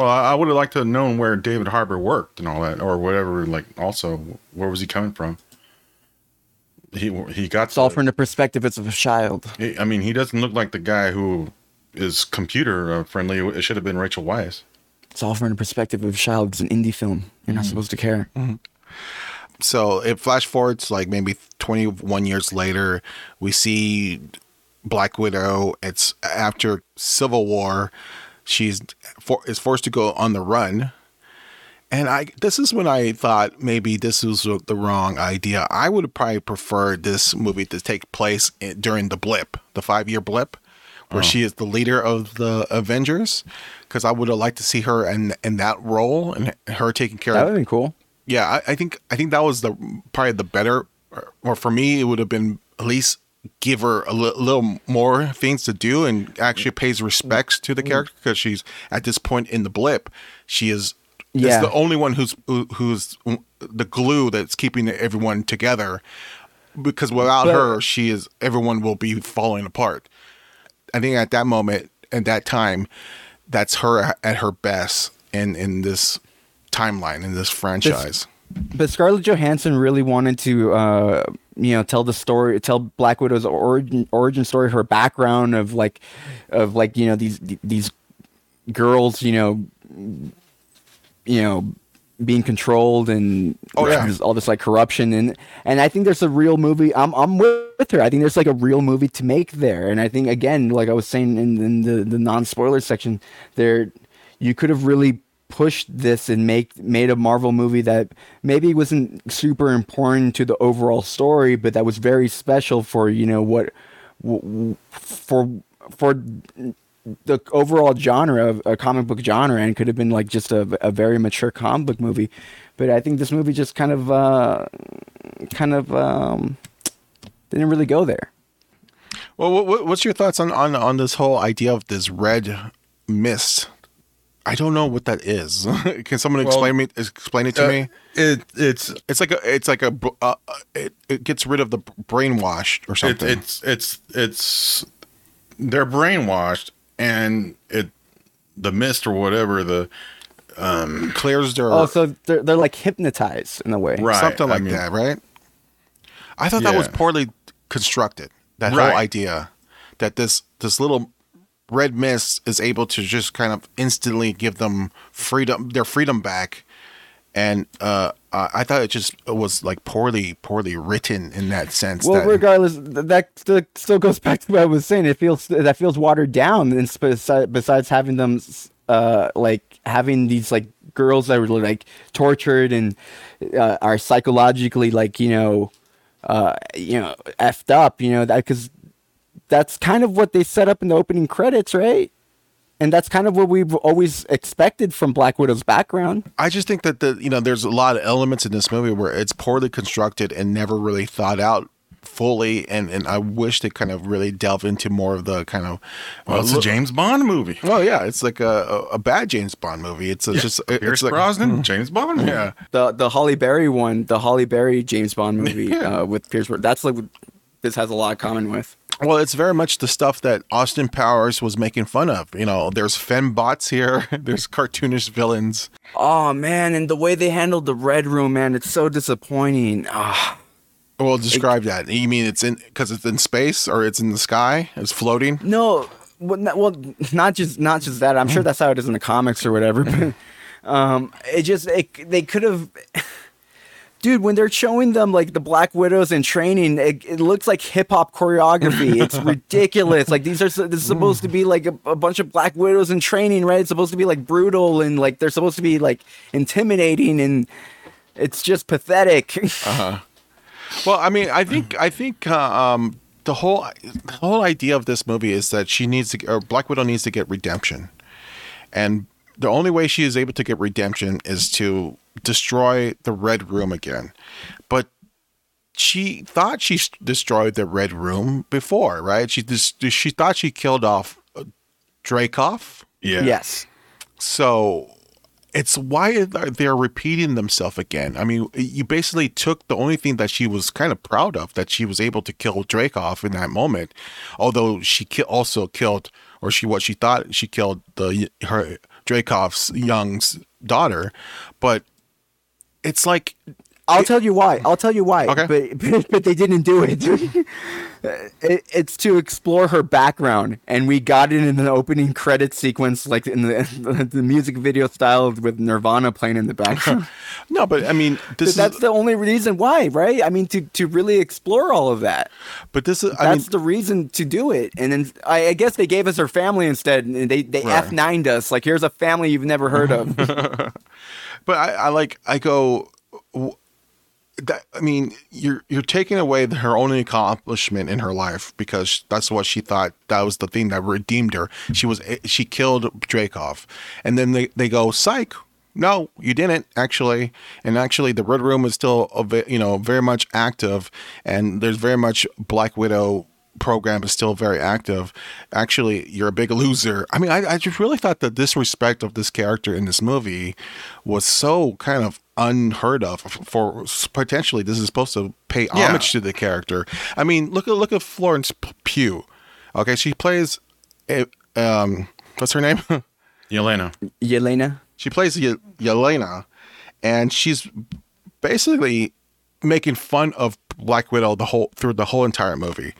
Well, I I would have liked to have known where David Harbour worked and all that, or whatever. Like, also, where was he coming from? He he got. It's all from the perspective of a child. He- I mean, he doesn't look like the guy who is computer uh, friendly. It should have been Rachel Weisz. It's all from the perspective of a child. It's an indie film. You're not supposed to care. So it flash forwards like maybe 21 years later, we see Black Widow. It's after Civil War. She's for, is forced to go on the run. And I this is when I thought maybe this was the wrong idea. I would have probably preferred this movie to take place in, during the blip, the five year blip, where oh. she is the leader of the Avengers. Because I would have liked to see her in in that role and her taking care of That would have been cool. yeah, I, I think I think that was the probably the better, or, or for me, it would have been at least give her a li- little more things to do and actually pays respects to the character because she's at this point in the blip, she is Yeah. is the only one who's who's the glue that's keeping everyone together. Because without But- her, she is everyone will be falling apart. I think at that moment, at that time, that's her at her best in in this timeline in this franchise. But Scarlett Johansson really wanted to, uh, you know, tell the story, tell Black Widow's origin origin story, her background of like, of like you know these these girls, you know, you know, being controlled and Oh, yeah. all this like corruption and and I think there's a real movie. I'm I'm with her. I think there's like a real movie to make there, and I think again, like I was saying in, in the the non spoiler section, there you could have really pushed this and make made a Marvel movie that maybe wasn't super important to the overall story, but that was very special for you know what for for the overall genre of a comic book genre and could have been like just a, a very mature comic book movie but i think this movie just kind of uh kind of um didn't really go there Well, what- what, what's your thoughts on, on on this whole idea of this red mist? I don't know what that is. Can someone Well, explain me explain it to Uh, me? It it's It's like a it's like a uh, uh, it, it gets rid of the brainwashed or it, something. it's it's it's they're brainwashed and it the mist or whatever the um clears their oh so they're, they're like hypnotized in a way Right. something I like mean- that, right? I thought that was poorly constructed. That Right. whole idea that this this little red mist is able to just kind of instantly give them freedom, their freedom back, and uh, I thought it just was like poorly poorly written in that sense. well that, regardless that still, goes back to what i was saying it feels that feels watered down and besides, besides having them uh like having these like girls that were like tortured and uh, are psychologically like you know uh you know effed up you know that because that's kind of what they set up in the opening credits right and that's kind of what we've always expected from black widow's background I just think that the you know there's a lot of elements in this movie where it's poorly constructed and never really thought out fully, and and I wish they kind of really delve into more of the kind of well, it's uh, a James Bond movie. Well, yeah, it's like a, a, a bad James Bond movie. It's a, just it- Pierce it's like Brosnan, James Bond. movie. yeah. the the Halle Berry one, the Halle Berry James Bond movie Yeah. uh, with Pierce. Brosnan, That's like this has a lot in common with. Well, it's very much the stuff that Austin Powers was making fun of. You know, there's fembots here. There's cartoonish villains. Oh man, and the way they handled the Red Room, man, it's so disappointing. Ah, Well, describe that. You mean it's in because it's in space or it's in the sky? It's floating. no, well, not, well, not just not just that. I'm sure that's how it is in the comics or whatever. But um, it just it, they could have. dude, when they're showing them like the Black Widows in training, it, it looks like hip hop choreography. It's ridiculous. Like these are this is supposed to be like a, a bunch of Black Widows in training, right? It's supposed to be like brutal and like they're supposed to be like intimidating, and it's just pathetic. uh-huh. Well, I mean, I think I think uh, um, the whole the whole idea of this movie is that she needs to, or Black Widow needs to get redemption, and the only way she is able to get redemption is to destroy the Red Room again. But she thought she destroyed the Red Room before, right? She just she thought she killed off uh, Dracoff. Yeah. Yes. So it's why they're repeating themselves again. I mean, you basically took the only thing that she was kind of proud of that she was able to kill Dracoff in that moment, although she ki- also killed, or she what she thought she killed the her Dracoff's young's daughter, but it's like I'll tell you why. I'll tell you why. Okay. But, but but they didn't do it. it. It's to explore her background, and we got it in the opening credit sequence, like in the the music video style with Nirvana playing in the background. no, but I mean this that's is the only reason why, right? I mean, to to really explore all of that. but this is I That's mean the reason to do it. And then I, I guess they gave us her family instead, and they they Right. F nined us. Like, here's a family you've never heard of. But I, I like I go. That I mean, you're you're taking away her only accomplishment in her life because that's what she thought that was the thing that redeemed her. She was eh, she killed Dracoff, and then they they go psych. No, you didn't actually, and actually the Red Room is still you know very much active, and there's very much Black Widow program is still very active. Actually, you're a big loser. I mean, I, I just really thought the disrespect of this character in this movie was so kind of unheard of for potentially this is supposed to pay Yeah. homage to the character. I mean, look at look at Florence Pugh. Okay, she plays a, um what's her name? Yelena. Yelena. she plays Ye- Yelena and she's basically making fun of Black Widow the whole through the whole entire movie.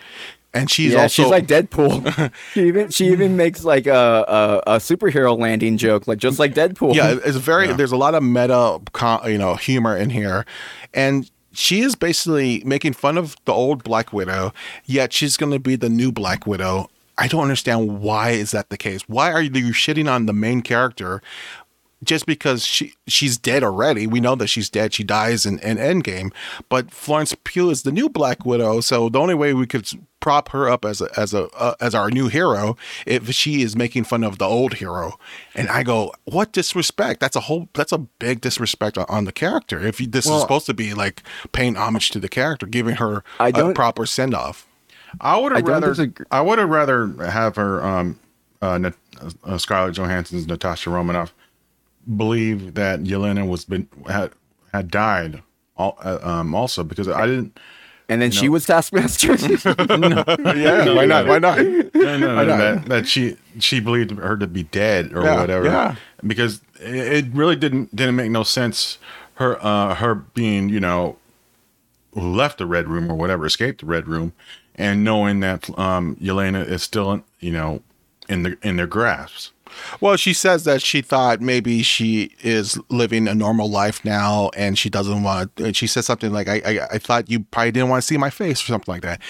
And she's yeah, also she's like Deadpool. she even she even makes like a, a a superhero landing joke, like just like Deadpool. yeah, it's very. There's a lot of meta, you know, humor in here, and she is basically making fun of the old Black Widow. Yet she's going to be the new Black Widow. I don't understand why is that the case. Why are you shitting on the main character? Just because she she's dead already, we know that she's dead. She dies in, in Endgame, but Florence Pugh is the new Black Widow. So the only way we could prop her up as a as a uh, as our new hero if she is making fun of the old hero. And I go, what disrespect? That's a whole that's a big disrespect on, on the character. If you, this is supposed to be like paying homage to the character, giving her I a don't- proper send off. I would have rather. disagree. I would have rather have her, um, uh, Nat- uh, Scarlett Johansson's Natasha Romanoff, believe that Yelena was been had had died. All, uh, um, also because I didn't. And then she was Taskmaster. Yeah, why not? Why not? No, no, no, I know. that, that she she believed her to be dead or Yeah, whatever. yeah. Because it, it really didn't didn't make no sense. Her uh her being you know left the red room or whatever, escaped the red room, and knowing that um Yelena is still you know in the in their grasp. Well, she says that she thought maybe she is living a normal life now, and she doesn't want. And she says something like, "I, I, I thought you probably didn't want to see my face" or something like that.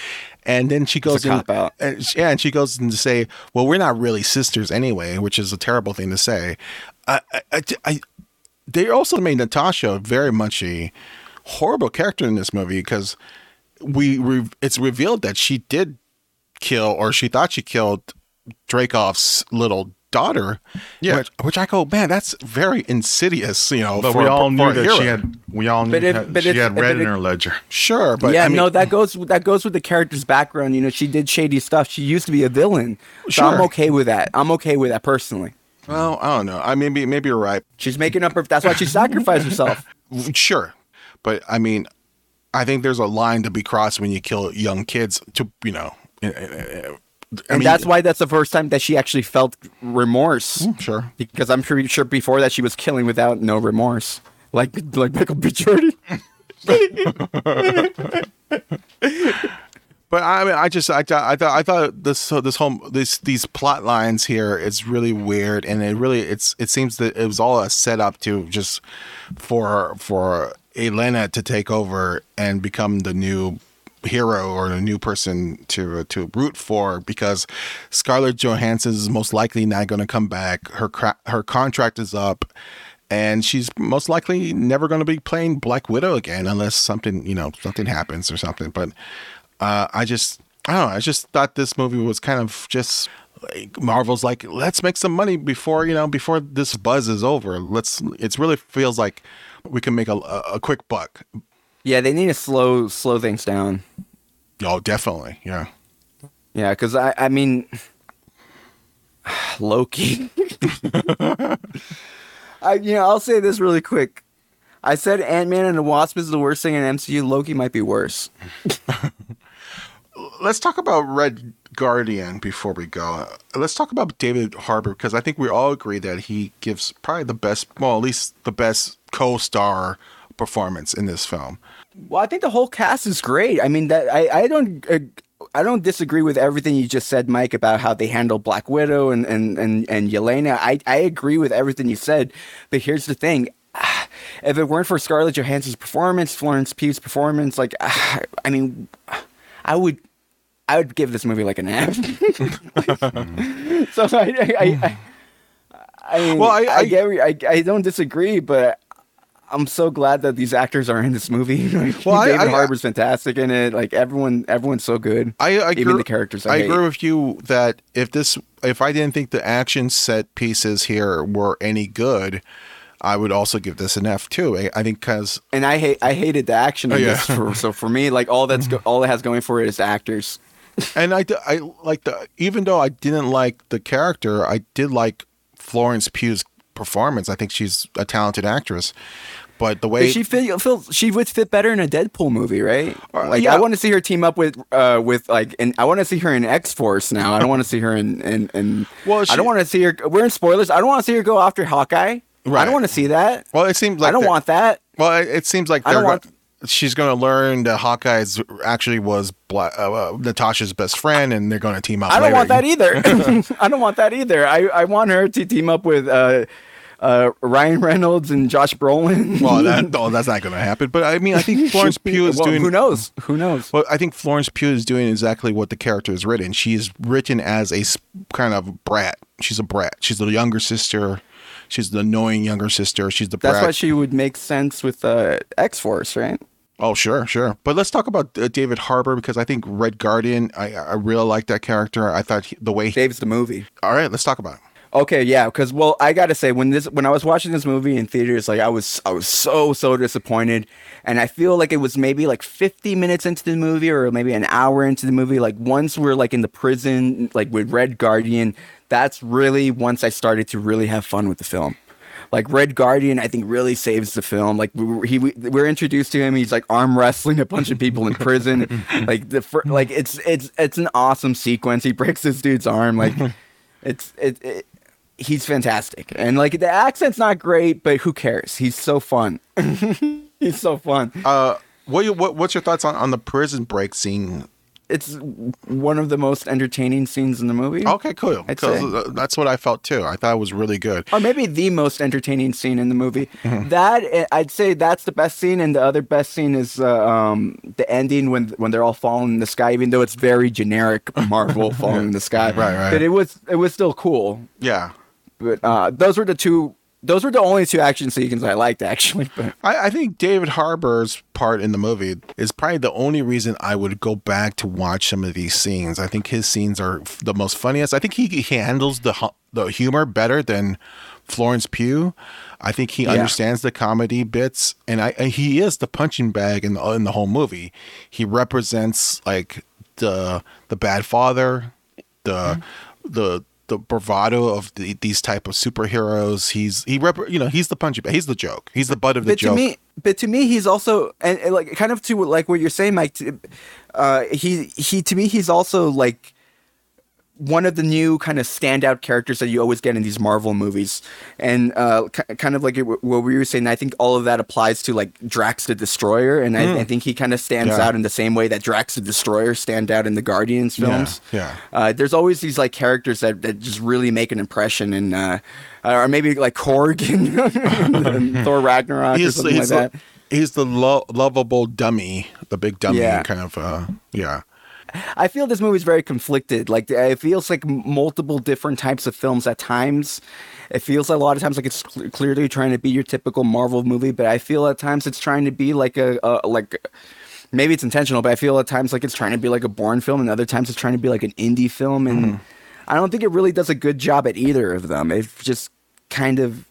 And then she goes in, and she- yeah, and she goes in to say, "Well, we're not really sisters anyway," which is a terrible thing to say. I, I, I, they also made Natasha very much a horrible character in this movie because we re- it's revealed that she did kill or she thought she killed Dracov's little daughter. Yeah. which, which I go, man, that's very insidious. You know, But for we all for knew a that hero. she had. We all knew But if- that but she had but red in her ledger. Sure, but yeah, I mean, no, that goes that goes with the character's background. You know, she did shady stuff. She used to be a villain. So I'm okay with that. I'm okay with that personally. well, I don't know. I maybe maybe you're right. She's making up her. That's why she sacrificed herself. Sure, but I mean, I think there's a line to be crossed when you kill young kids. To you know, eh, eh, eh, uh, And mean, that's why that's the first time that she actually felt remorse. sure. Because I'm pretty sure before that she was killing without no remorse, like like Michael B. Jordan. But I mean, I just I thought I thought I thought this so this whole this these plot lines here is really weird, and it really it's it seems that it was all a setup to just for for Elena to take over and become the new hero or a new person to to root for because Scarlett Johansson is most likely not going to come back. Her cra- her contract is up, and she's most likely never going to be playing Black Widow again unless something you know something happens or something. But uh, I just I don't know. I just thought this movie was kind of just. Like Marvel's like, let's make some money before you know before this buzz is over. Let's. It really feels like we can make a, a quick buck. Yeah, they need to slow slow things down. Oh, definitely. Yeah. Yeah, because I I mean, Loki. I you know I'll say this really quick. I said Ant Man and the Wasp is the worst thing in MCU. Loki might be worse. Let's talk about Red Guardian before we go. Let's talk about David Harbour because I think we all agree that he gives probably the best, well, at least the best co-star performance in this film. Well, I think the whole cast is great. I mean, that I I don't. Uh, I don't disagree with everything you just said, Mike, about how they handle Black Widow and and and, and Yelena. I, I agree with everything you said, but here's the thing: if it weren't for Scarlett Johansson's performance, Florence Pugh's performance, like I mean, I would I would give this movie like an F. so I I, I, I Well, I- I, I- get I, I don't disagree, but I'm so glad that these actors are in this movie. Like, Well, David I- Harbour's fantastic in it. Like everyone, everyone's so good. I, I even agree, the characters. I, I agree with you that if this, if I didn't think the action set pieces here were any good, I would also give this an F too. I, I think because and I hate I hated the action Oh, yeah. this. For, so for me, like all that's go, all it has going for it is actors. and I, I like the even though I didn't like the character, I did like Florence Pugh's performance. I think she's a talented actress, but the way But she feel, feel she would fit better in a Deadpool movie, right? Uh, Like yeah. I want to see her team up with uh with like and I want to see her in X Force now. I don't want to see her in in, in Well, I don't want to see her. We're in spoilers. I don't want to see her go after Hawkeye. Right. I don't want to see that. well, it seems like I don't want that. Well, it, it seems like I don't they're want- go- she's going to learn that Hawkeye's actually was Bla- uh, uh, Natasha's best friend, and they're going to team up. I don't later. want that either. I don't want that either. I, I want her to team up with uh, uh, Ryan Reynolds and Josh Brolin. Well, that, no, that's not going to happen. But I mean, I think Florence Pugh is Well, doing. Who knows? Who knows? Well, I think Florence Pugh is doing exactly what the character is written. She is written as a kind of brat. She's a brat. She's the younger sister. She's the annoying younger sister. She's the That's why she would make sense with uh, X Force, right? Oh, sure, sure. But let's talk about uh, David Harbour because I think Red Guardian. I I really like that character. I thought he, the way. He, Saves the movie. all right, let's talk about it. Okay, yeah, because well, I gotta say when this when I was watching this movie in theaters, like I was I was so so disappointed, and I feel like it was maybe like fifty minutes into the movie or maybe an hour into the movie. Like once we're like in the prison, like with Red Guardian, that's really once I started to really have fun with the film. Like Red Guardian, I think really saves the film. Like we, he, we, we're introduced to him. He's like arm wrestling a bunch of people in prison. like the like it's it's it's an awesome sequence. He breaks this dude's arm. Like it's it, it he's fantastic and like the accent's not great but who cares he's so fun he's so fun Uh, what, you, what what's your thoughts on, on the prison break scene? it's one of the most entertaining scenes in the movie Okay, cool. I'd 'Cause, say. That's what I felt too. I thought it was really good. or maybe the most entertaining scene in the movie that eh, i'd say that's the best scene and the other best scene is uh, um, the ending when when they're all falling in the sky even though it's very generic marvel falling in the sky Right, right. but it was it was still cool Yeah. But uh, those were the two those were the only two action sequences i liked actually but I, I think David Harbour's part in the movie is probably the only reason I would go back to watch some of these scenes. I think his scenes are the most funniest. I think he, he handles the hu- the humor better than Florence Pugh. I think he Yeah. understands the comedy bits, and I, and he is the punching bag in the in the whole movie. He represents like the the bad father, the the the bravado of the, these type of superheroes. He's he rep, you know he's the punching bag. He's the joke. He's the butt of the but joke. to me but to me he's also and, and, like kind of to like what you're saying mike to, uh he he to me he's also like one of the new kind of standout characters that you always get in these Marvel movies, and uh, k- kind of like what we were saying. I think all of that applies to like Drax the Destroyer, and I, I think he kind of stands Yeah. out in the same way that Drax the Destroyer stand out in the Guardians films. yeah. Uh, there's always these like characters that, that just really make an impression, and uh, or maybe like Korg in, in Thor Ragnarok or He's, something he's, like the, that. he's the lo- lovable dummy, the big dummy Yeah. kind of. Uh, yeah. I feel this movie is very conflicted. Like it feels like multiple different types of films at times. It feels a lot of times like it's cl- clearly trying to be your typical Marvel movie, but I feel at times it's trying to be like a, a like maybe it's intentional, but I feel at times like it's trying to be like a Bourne film, and other times it's trying to be like an indie film, and mm-hmm. I don't think it really does a good job at either of them. It's just kind of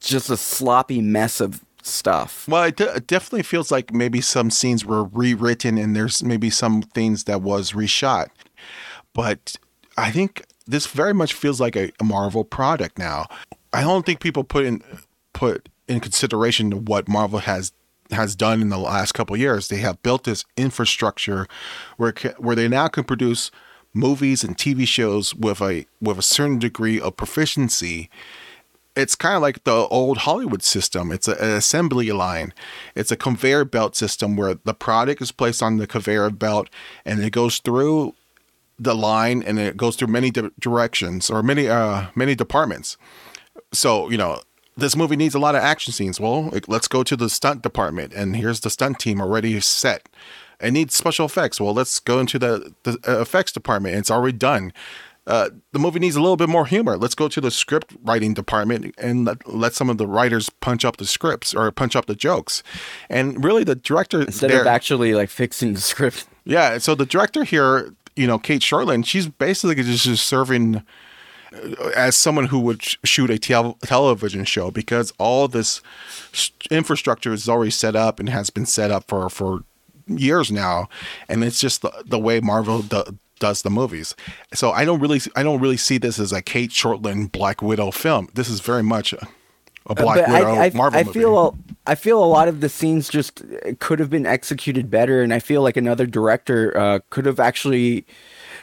just a sloppy mess of stuff. Well, it, de- it definitely feels like maybe some scenes were rewritten and there's maybe some things that was reshot. But I think this very much feels like a, a Marvel product now. I don't think people put in put in consideration what Marvel has has done in the last couple years. They have built this infrastructure where where they now can produce movies and TV shows with a with a certain degree of proficiency it's kind of like the old Hollywood system. It's a, an assembly line. It's a conveyor belt system where the product is placed on the conveyor belt and it goes through the line and it goes through many di- directions or many uh many departments. So you know this movie needs a lot of action scenes. Well, let's go to the stunt department and here's the stunt team already set. It needs special effects. Well, let's go into the the uh, effects department. It's already done uh, the movie needs a little bit more humor. Let's go to the script writing department and let, let some of the writers punch up the scripts or punch up the jokes. And really, the director Instead there, of actually like fixing the script. yeah. So the director here, you know, Cate Shortland, she's basically just, just serving uh, as someone who would shoot a tel- television show because all this infrastructure is already set up and has been set up for for years now, and it's just the, the way Marvel do, does the movies. So I don't really I don't really see this as a Cate Shortland Black Widow film. This is very much a, a Black but Widow I, I, Marvel I movie. feel a, I feel a lot of the scenes just uh, could have been executed better, and I feel like another director uh, could have actually,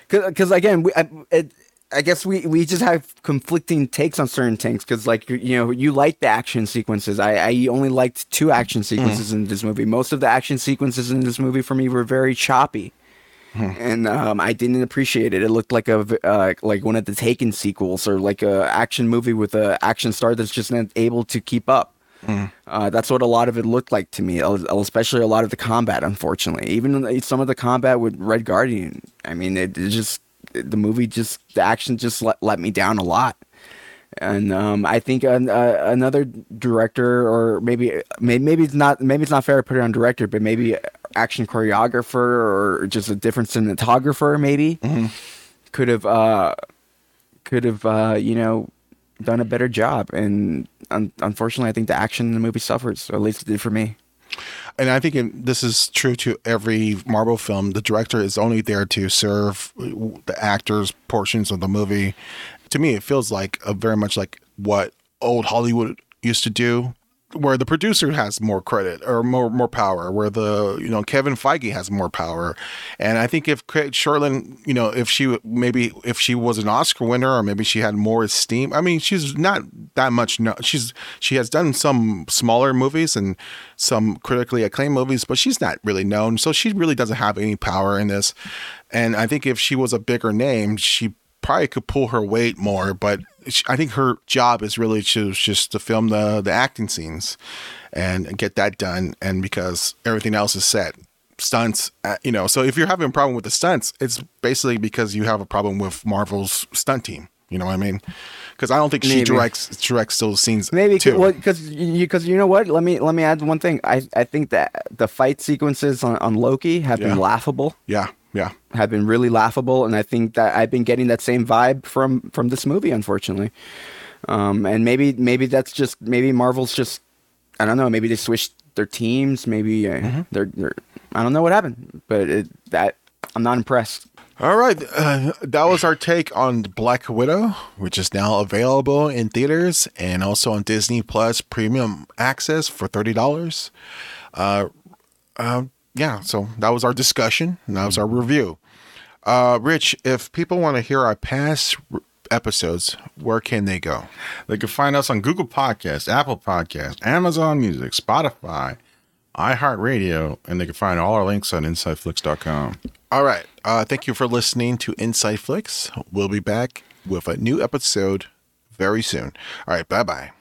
because again, we, I, it, I guess we, we just have conflicting takes on certain things. Because like you know, you like the action sequences. I, I only liked two action sequences in this movie. Most of the action sequences in this movie for me were very choppy. And um, I didn't appreciate it. It looked like a uh, like one of the Taken sequels, or like a action movie with a action star that's just not able to keep up. Uh, that's what a lot of it looked like to me, especially a lot of the combat. Unfortunately, even some of the combat with Red Guardian. I mean, it, it just the movie just the action just let, let me down a lot. And um, I think an, uh, another director, or maybe, maybe maybe it's not maybe it's not fair to put it on director, but maybe action choreographer or just a different cinematographer, maybe could have uh, could have uh, you know done a better job. And un- unfortunately, I think the action in the movie suffers. Or at least it did for me. and I think it, this is true to every Marvel film. The director is only there to serve the actors' portions of the movie. To me, it feels like a very much like what old Hollywood used to do, where the producer has more credit or more more power, where the you know Kevin Feige has more power. And I think if Shortland, you know, if she maybe if she was an Oscar winner or maybe she had more esteem. I mean, she's not that much. No, she's she has done some smaller movies and some critically acclaimed movies, but she's not really known. So she really doesn't have any power in this. And I think if she was a bigger name, she probably could pull her weight more. But I think her job is really to just to film the the acting scenes and get that done. And because everything else is set. Stunts, uh, you know. So if you're having a problem with the stunts, it's basically because you have a problem with Marvel's stunt team. You know what I mean? Because I don't think she Maybe. directs directs those scenes. Maybe too. well, because you because you know what? Let me let me add one thing. I I think that the fight sequences on, on Loki have Yeah. been laughable. yeah, yeah. have been really laughable, and I think that I've been getting that same vibe from from this movie, unfortunately. Um, and maybe maybe that's just maybe Marvel's just I don't know. Maybe they switched their teams. Maybe uh, they're, they're I don't know what happened, but it, that I'm not impressed. All right, uh, that was our take on Black Widow, which is now available in theaters and also on Disney Plus Premium Access for thirty dollars. Uh, uh, yeah, so that was our discussion. And that was our review. Uh, Rich, if people want to hear our past r- episodes, where can they go? They can find us on Google Podcasts, Apple Podcasts, Amazon Music, Spotify, iHeartRadio, and they can find all our links on InsideFlix.com. All right. Uh, thank you for listening to Inside Flicks. We'll be back with a new episode very soon. All right. Bye bye.